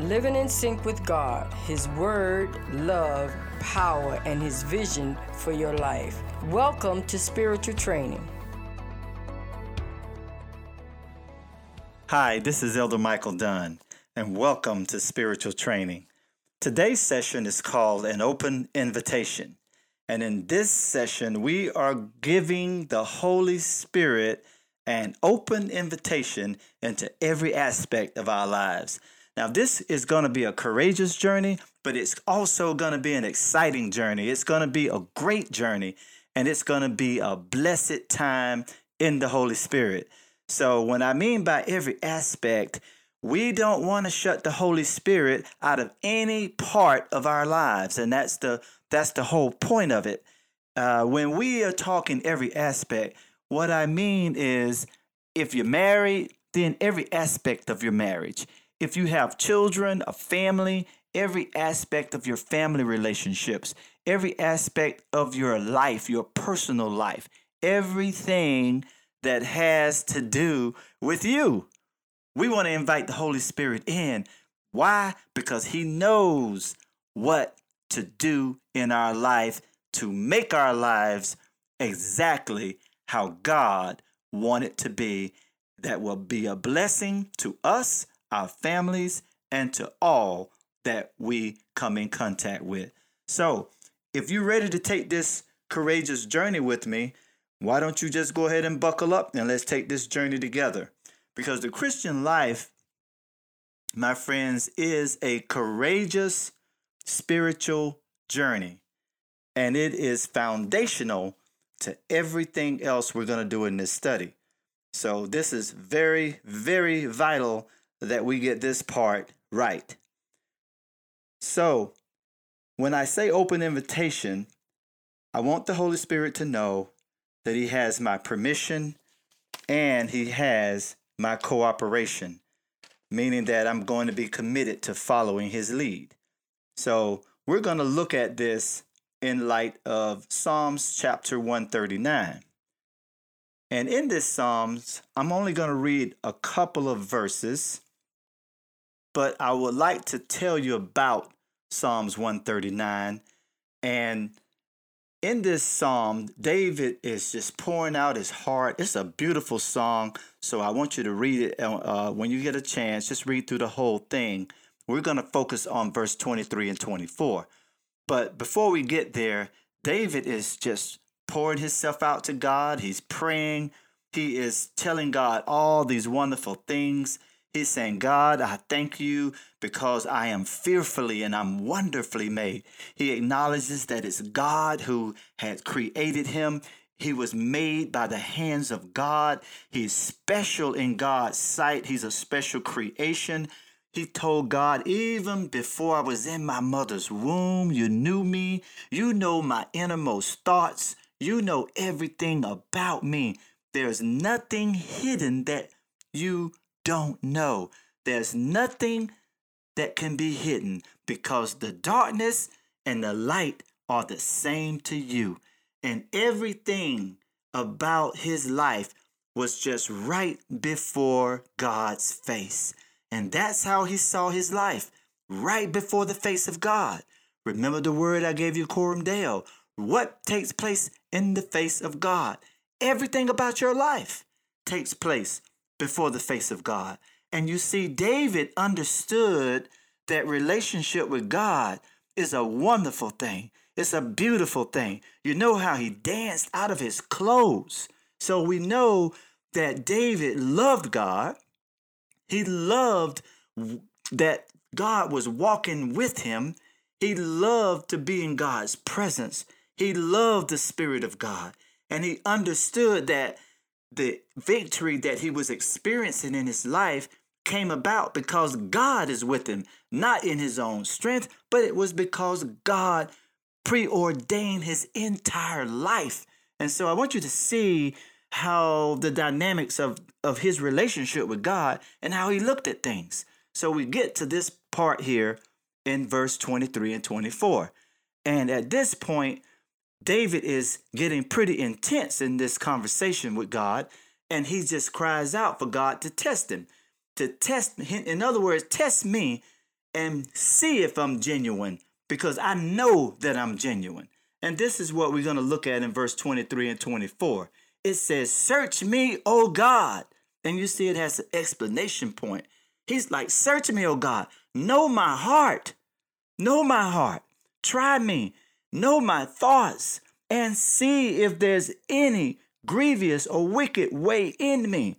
Living in sync with God, His Word, love, power, and His vision for your life. Welcome to Spiritual Training. Hi, this is Elder Michael Dunn, and welcome to Spiritual Training. Today's session is called An Open Invitation. And in this session, we are giving the Holy Spirit an open invitation into every aspect of our lives. Now, this is going to be a courageous journey, but it's also going to be an exciting journey. It's going to be a great journey, and it's going to be a blessed time in the Holy Spirit. So, when I mean by every aspect, we don't want to shut the Holy Spirit out of any part of our lives, and that's the that's the whole point of it. Uh, when we are talking every aspect, what I mean is, if you're married, then every aspect of your marriage if you have children, a family, every aspect of your family relationships, every aspect of your life, your personal life, everything that has to do with you. We want to invite the Holy Spirit in. Why? Because He knows what to do in our life to make our lives exactly how God wanted to be. That will be a blessing to us our families, and to all that we come in contact with. So, if you're ready to take this courageous journey with me, why don't you just go ahead and buckle up and let's take this journey together? Because the Christian life, my friends, is a courageous spiritual journey. And it is foundational to everything else we're going to do in this study. So, this is very, very vital that we get this part right. So, when I say open invitation, I want the Holy Spirit to know that He has my permission and He has my cooperation, meaning that I'm going to be committed to following His lead. So, we're going to look at this in light of Psalms chapter 139. And in this Psalms, I'm only going to read a couple of verses but I would like to tell you about Psalms 139. And in this psalm, David is just pouring out his heart. It's a beautiful song. So I want you to read it uh, when you get a chance. Just read through the whole thing. We're going to focus on verse 23 and 24. But before we get there, David is just pouring himself out to God. He's praying. He is telling God all these wonderful things. He's saying, God, I thank you because I am fearfully and I'm wonderfully made. He acknowledges that it's God who had created him. He was made by the hands of God. He's special in God's sight. He's a special creation. He told God, even before I was in my mother's womb, you knew me. You know my innermost thoughts. You know everything about me. There's nothing hidden that you don't know. There's nothing that can be hidden because the darkness and the light are the same to you. And everything about his life was just right before God's face. And that's how he saw his life, right before the face of God. Remember the word I gave you, Coram Deo. What takes place in the face of God? Everything about your life. takes place before the face of God. And you see, David understood that relationship with God is a wonderful thing. It's a beautiful thing. You know how he danced out of his clothes. So we know that David loved God. He loved that God was walking with him. He loved to be in God's presence. He loved the Spirit of God. And he understood that the victory that he was experiencing in his life came about because God is with him, not in his own strength, but it was because God preordained his entire life. And so I want you to see how the dynamics of, of his relationship with God and how he looked at things. So we get to this part here in verse 23 and 24. And at this point, David is getting pretty intense in this conversation with God, and he just cries out for God to test him. To test, in other words, test me and see if I'm genuine, because I know that I'm genuine. And this is what we're going to look at in verse 23 and 24 it says, Search me, O God. And you see it has an explanation point. He's like, Search me, O God. Know my heart. Know my heart. Try me. Know my thoughts. And see if there's any grievous or wicked way in me.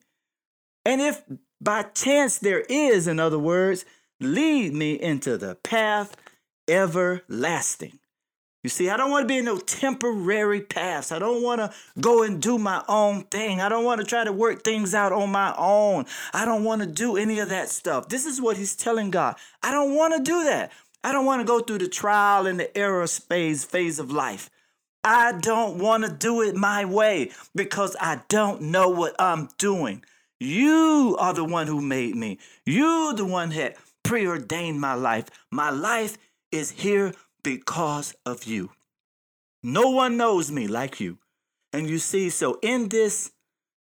And if by chance there is, in other words, lead me into the path everlasting. You see, I don't want to be in no temporary paths. I don't want to go and do my own thing. I don't want to try to work things out on my own. I don't want to do any of that stuff. This is what he's telling God. I don't want to do that. I don't want to go through the trial and the error phase phase of life. I don't want to do it my way because I don't know what I'm doing. You are the one who made me. You the one that preordained my life. My life is here because of you. No one knows me like you. And you see, so in this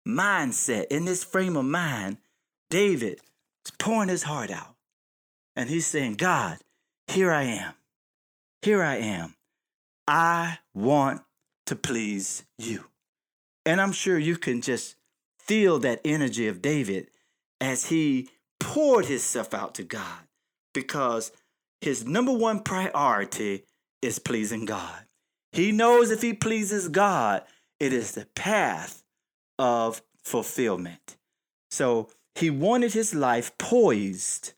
mindset, in this frame of mind, David is pouring his heart out. And he's saying, God, here I am. Here I am. I want to please you. And I'm sure you can just feel that energy of David as he poured himself out to God because his number one priority is pleasing God. He knows if he pleases God, it is the path of fulfillment. So he wanted his life poised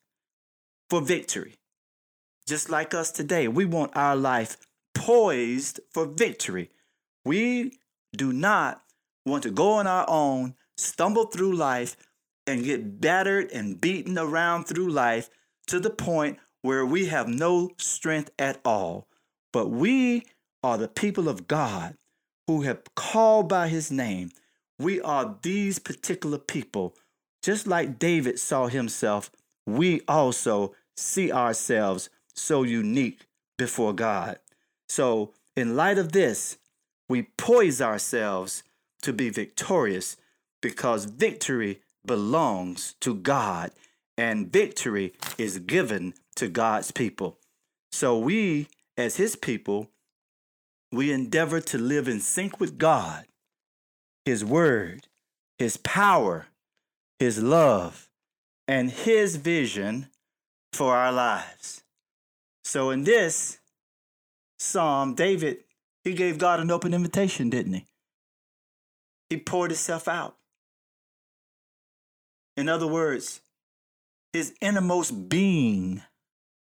for victory. Just like us today, we want our life poised for victory. We do not want to go on our own, stumble through life, and get battered and beaten around through life to the point where we have no strength at all, but we are the people of God who have called by his name. We are these particular people. Just like David saw himself, we also see ourselves so unique before God. So, in light of this, we poise ourselves to be victorious because victory belongs to God and victory is given to God's people. So we, as his people, we endeavor to live in sync with God, his word, his power, his love, and his vision for our lives. So in this psalm, David, he gave God an open invitation, didn't he? He poured himself out. In other words, his innermost being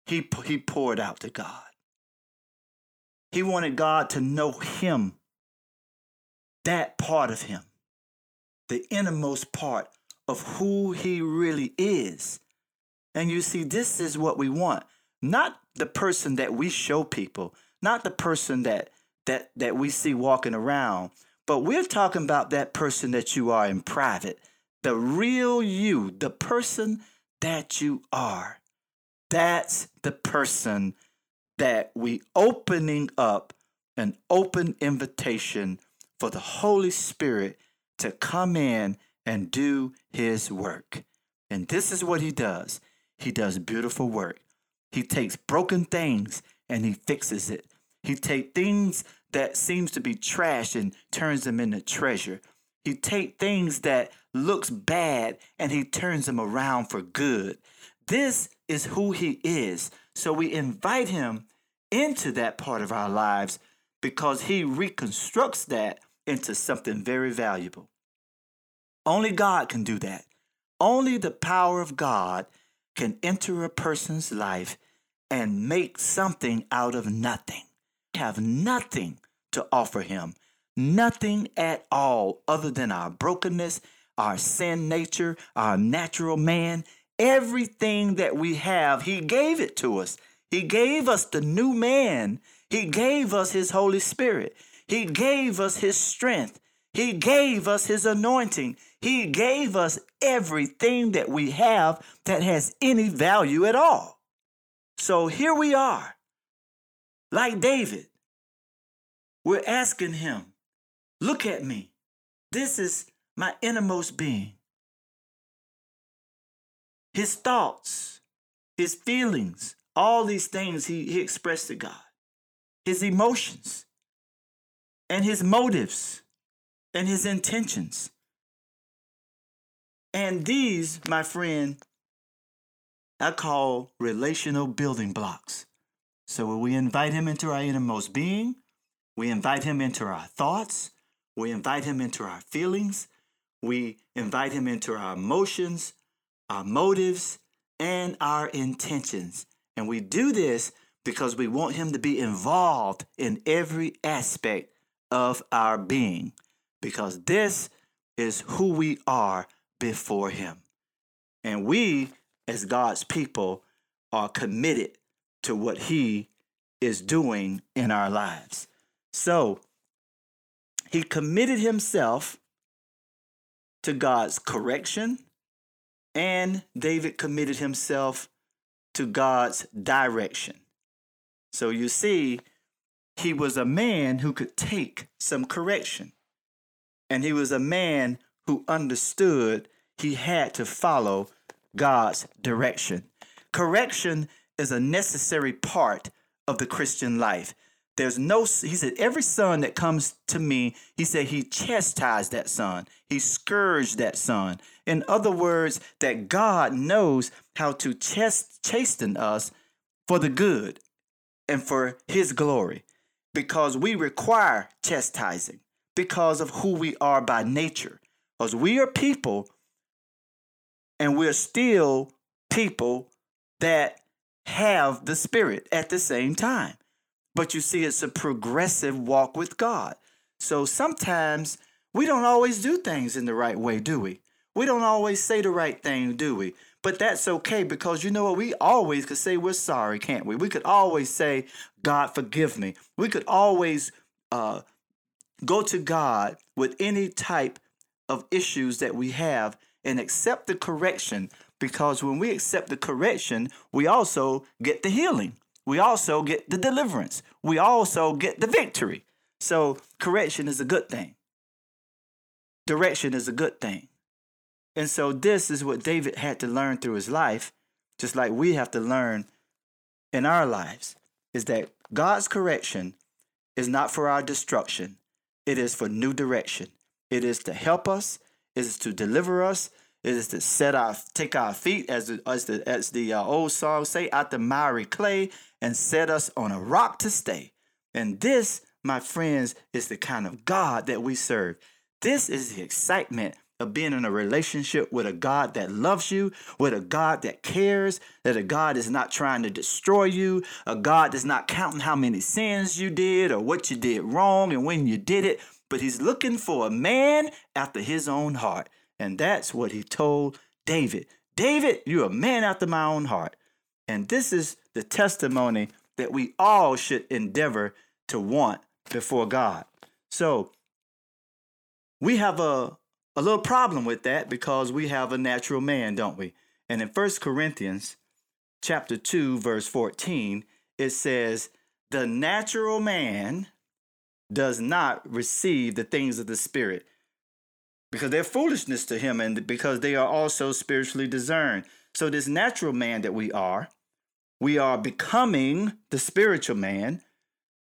he, he poured out to God. He wanted God to know him, that part of him, the innermost part of who he really is. And you see, this is what we want. Not the person that we show people, not the person that that that we see walking around, but we're talking about that person that you are in private, the real you, the person that you are. That's the person that we opening up an open invitation for the Holy Spirit to come in and do his work. And this is what he does. He does beautiful work. He takes broken things and he fixes it. He takes things that seems to be trash and turns them into treasure. He take things that looks bad and he turns them around for good. This is who he is. So we invite him into that part of our lives because he reconstructs that into something very valuable. Only God can do that. Only the power of God can enter a person's life and make something out of nothing. Have nothing to offer him, nothing at all other than our brokenness, our sin nature, our natural man. Everything that we have, he gave it to us. He gave us the new man. He gave us his Holy Spirit. He gave us his strength. He gave us his anointing. He gave us everything that we have that has any value at all. So here we are, like David. We're asking him, Look at me. This is my innermost being. His thoughts, his feelings, all these things he, he expressed to God, his emotions, and his motives, and his intentions. And these, my friend, I call relational building blocks. So when we invite him into our innermost being, we invite him into our thoughts, we invite him into our feelings, we invite him into our emotions, our motives, and our intentions. And we do this because we want him to be involved in every aspect of our being, because this is who we are before him. And we, as God's people, are committed to what he is doing in our lives. So, he committed himself to God's correction, and David committed himself to God's direction. So you see, he was a man who could take some correction, and he was a man who understood he had to follow God's direction. Correction is a necessary part of the Christian life. There's no, he said, every son that comes to me, he said, he chastised that son. He scourged that son. In other words, that God knows how to chast- chasten us for the good and for his glory because we require chastising because of who we are by nature. Because we are people and we're still people that have the Spirit at the same time. But you see, it's a progressive walk with God. So sometimes we don't always do things in the right way, do we? We don't always say the right thing, do we? But that's okay because you know what? We always could say we're sorry, can't we? We could always say, God, forgive me. We could always uh, go to God with any type of issues that we have and accept the correction because when we accept the correction, we also get the healing. We also get the deliverance. We also get the victory. So, correction is a good thing. Direction is a good thing. And so, this is what David had to learn through his life, just like we have to learn in our lives, is that God's correction is not for our destruction, it is for new direction. It is to help us, is to deliver us, is to set our take our feet as the as the as the uh, old song say out the miry clay and set us on a rock to stay. And this, my friends, is the kind of God that we serve. This is the excitement of being in a relationship with a God that loves you, with a God that cares, that a God is not trying to destroy you, a God that's not counting how many sins you did or what you did wrong and when you did it, but He's looking for a man after His own heart. And that's what He told David. David, you're a man after my own heart. And this is the testimony that we all should endeavor to want before God. So we have a, a little problem with that because we have a natural man, don't we? And in First Corinthians chapter 2 verse 14, it says, "The natural man does not receive the things of the spirit because they're foolishness to him and because they are also spiritually discerned." So this natural man that we are, we are becoming the spiritual man,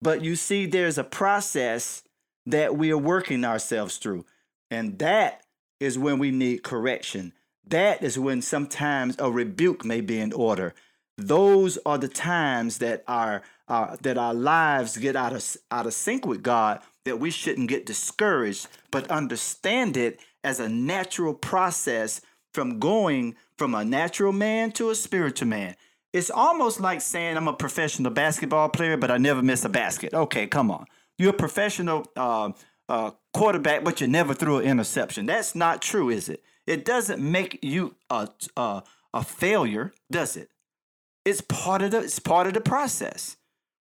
but you see there's a process that we are working ourselves through. And that is when we need correction. That is when sometimes a rebuke may be in order. Those are the times that our uh, that our lives get out of out of sync with God. That we shouldn't get discouraged, but understand it as a natural process from going from a natural man to a spiritual man. It's almost like saying I'm a professional basketball player, but I never miss a basket. Okay, come on. You're a professional uh, uh, quarterback, but you never threw an interception. That's not true, is it? It doesn't make you a, a, a failure, does it? It's part of the it's part of the process.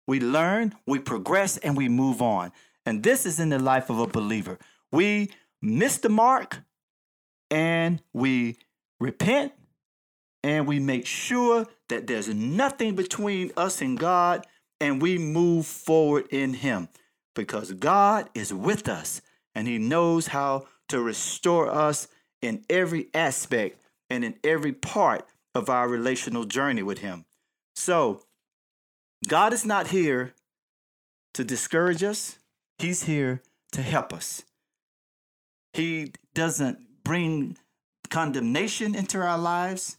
We learn, we progress, and we move on. And this is in the life of a believer. We miss the mark and we repent and we make sure that there's nothing between us and God and we move forward in Him because God is with us and He knows how to restore us in every aspect and in every part of our relational journey with Him. So, God is not here to discourage us, He's here to help us. He doesn't bring condemnation into our lives.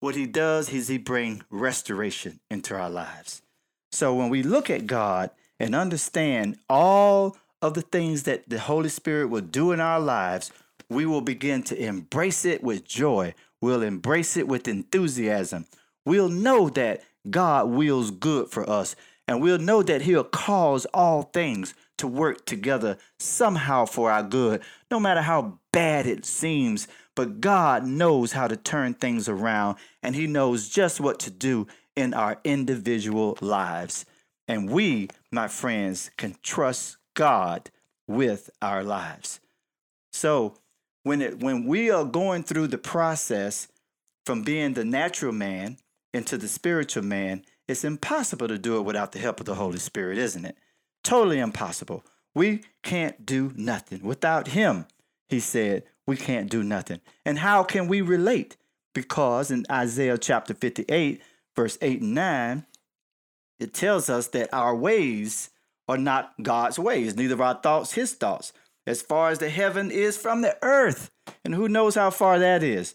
What he does is he bring restoration into our lives. So when we look at God and understand all of the things that the Holy Spirit will do in our lives, we will begin to embrace it with joy. We'll embrace it with enthusiasm. We'll know that God wills good for us, and we'll know that He'll cause all things to work together somehow for our good, no matter how bad it seems. But God knows how to turn things around, and He knows just what to do in our individual lives. And we, my friends, can trust God with our lives. So, when it when we are going through the process from being the natural man into the spiritual man, it's impossible to do it without the help of the Holy Spirit, isn't it? Totally impossible. We can't do nothing without him. He said, we can't do nothing. And how can we relate? Because in Isaiah chapter 58, verse 8 and 9, it tells us that our ways are not God's ways, neither our thoughts his thoughts. As far as the heaven is from the earth, and who knows how far that is.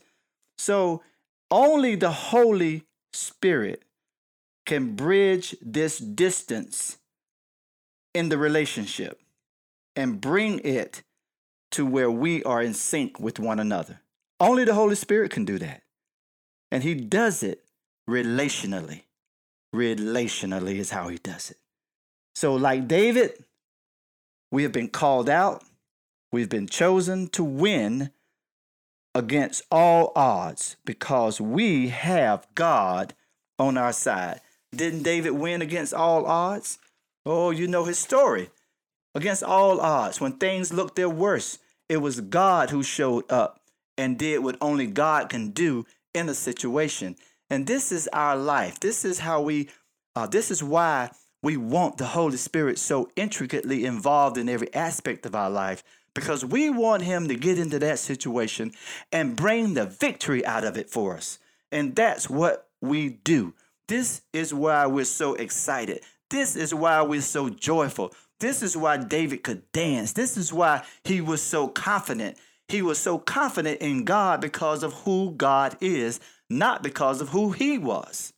So only the Holy Spirit can bridge this distance in the relationship and bring it to where we are in sync with one another. Only the Holy Spirit can do that. And He does it relationally. Relationally is how He does it. So, like David, we have been called out, we've been chosen to win against all odds because we have God on our side. Didn't David win against all odds? Oh, you know his story. Against all odds, when things looked their worst, it was God who showed up and did what only God can do in a situation. And this is our life. This is how we, uh, this is why we want the Holy Spirit so intricately involved in every aspect of our life because we want Him to get into that situation and bring the victory out of it for us. And that's what we do. This is why we're so excited. This is why we're so joyful. This is why David could dance. This is why he was so confident. He was so confident in God because of who God is, not because of who he was.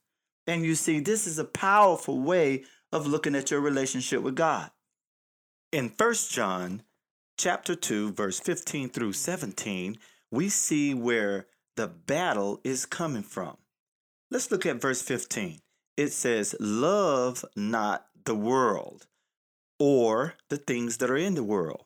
And you see, this is a powerful way of looking at your relationship with God. In 1 John chapter 2 verse 15 through 17, we see where the battle is coming from. Let's look at verse 15. It says, "Love not the world, or the things that are in the world.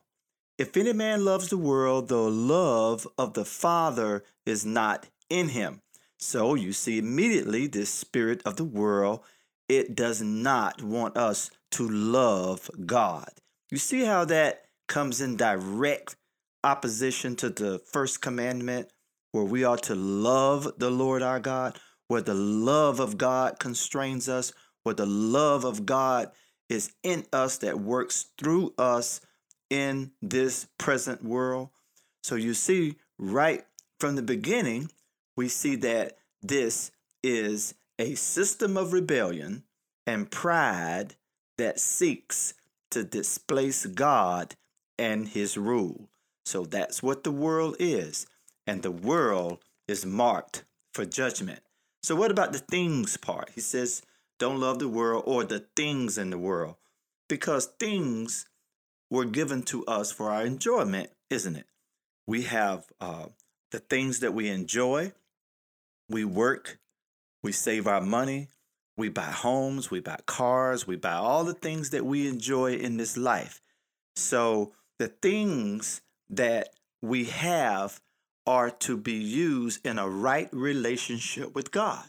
If any man loves the world, the love of the Father is not in him. So you see immediately this spirit of the world, it does not want us to love God. You see how that comes in direct opposition to the first commandment, where we are to love the Lord our God, where the love of God constrains us, where the love of God is in us that works through us in this present world. So you see, right from the beginning, we see that this is a system of rebellion and pride that seeks to displace God and his rule. So that's what the world is. And the world is marked for judgment. So, what about the things part? He says, don't love the world or the things in the world because things were given to us for our enjoyment, isn't it? We have uh, the things that we enjoy, we work, we save our money, we buy homes, we buy cars, we buy all the things that we enjoy in this life. So, the things that we have are to be used in a right relationship with God.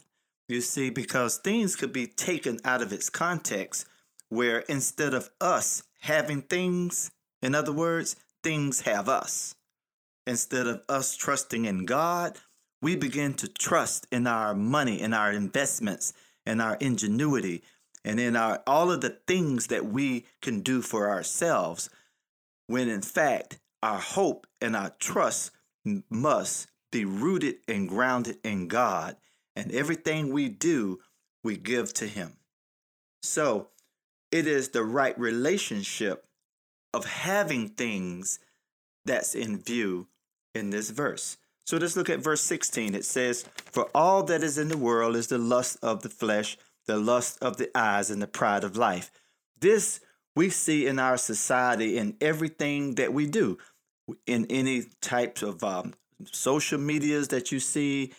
You see, because things could be taken out of its context, where instead of us having things, in other words, things have us. Instead of us trusting in God, we begin to trust in our money, in our investments, in our ingenuity, and in our all of the things that we can do for ourselves, when in fact our hope and our trust must be rooted and grounded in God and everything we do, we give to Him. So it is the right relationship of having things that's in view in this verse. So let's look at verse 16. It says, For all that is in the world is the lust of the flesh, the lust of the eyes, and the pride of life. This we see in our society in everything that we do, in any types of um, social medias that you see.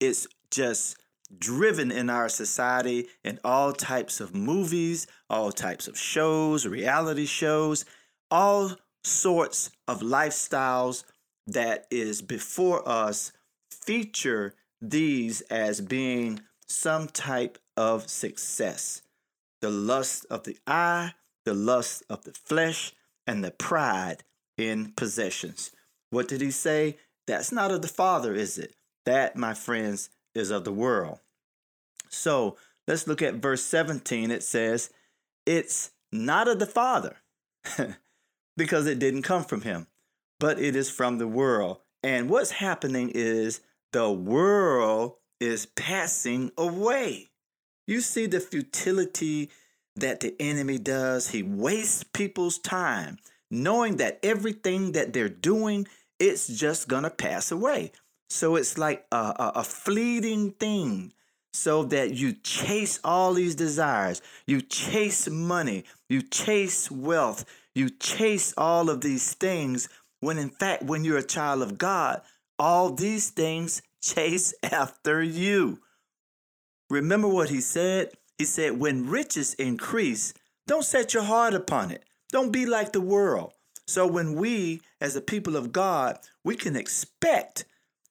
It's just driven in our society in all types of movies, all types of shows, reality shows, all sorts of lifestyles that is before us feature these as being some type of success. The lust of the eye, the lust of the flesh, and the pride in possessions. What did he say? That's not of the Father, is it? That, my friends, is of the world. So let's look at verse 17. It says, It's not of the Father, because it didn't come from him, but it is from the world. And what's happening is the world is passing away. You see the futility that the enemy does. He wastes people's time knowing that everything that they're doing it's just gonna pass away. So it's like a, a, a fleeting thing so that you chase all these desires. You chase money. You chase wealth. You chase all of these things when, in fact, when you're a child of God, all these things chase after you. Remember what he said? He said, When riches increase, don't set your heart upon it. Don't be like the world. So when we, as a people of God, we can expect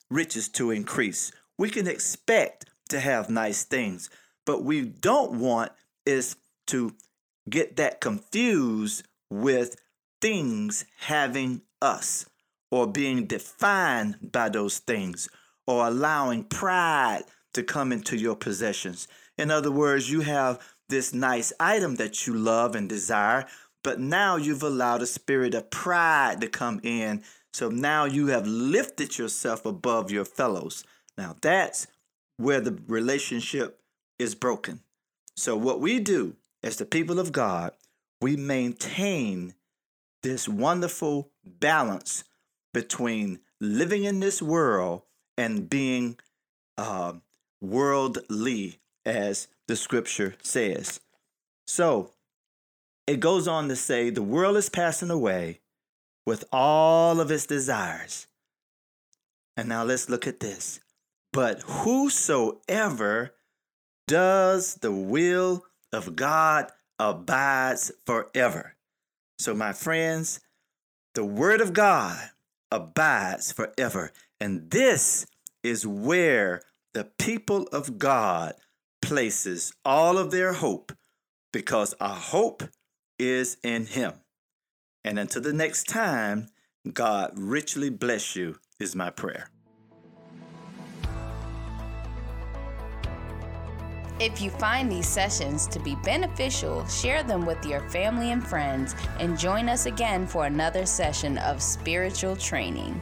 riches to increase. We can expect to have nice things. But we don't want is to get that confused with things having us or being defined by those things or allowing pride to come into your possessions. In other words, you have this nice item that you love and desire, but now you've allowed a spirit of pride to come in. So now you have lifted yourself above your fellows. Now that's where the relationship is broken. So, what we do as the people of God, we maintain this wonderful balance between living in this world and being uh, worldly, as the scripture says. So, it goes on to say, the world is passing away with all of its desires. And now let's look at this. But whosoever does the will of God abides forever. So, my friends, the word of God abides forever. And this is where the people of God places all of their hope because our hope is in him. And until the next time, God richly bless you, is my prayer. If you find these sessions to be beneficial, share them with your family and friends and join us again for another session of spiritual training.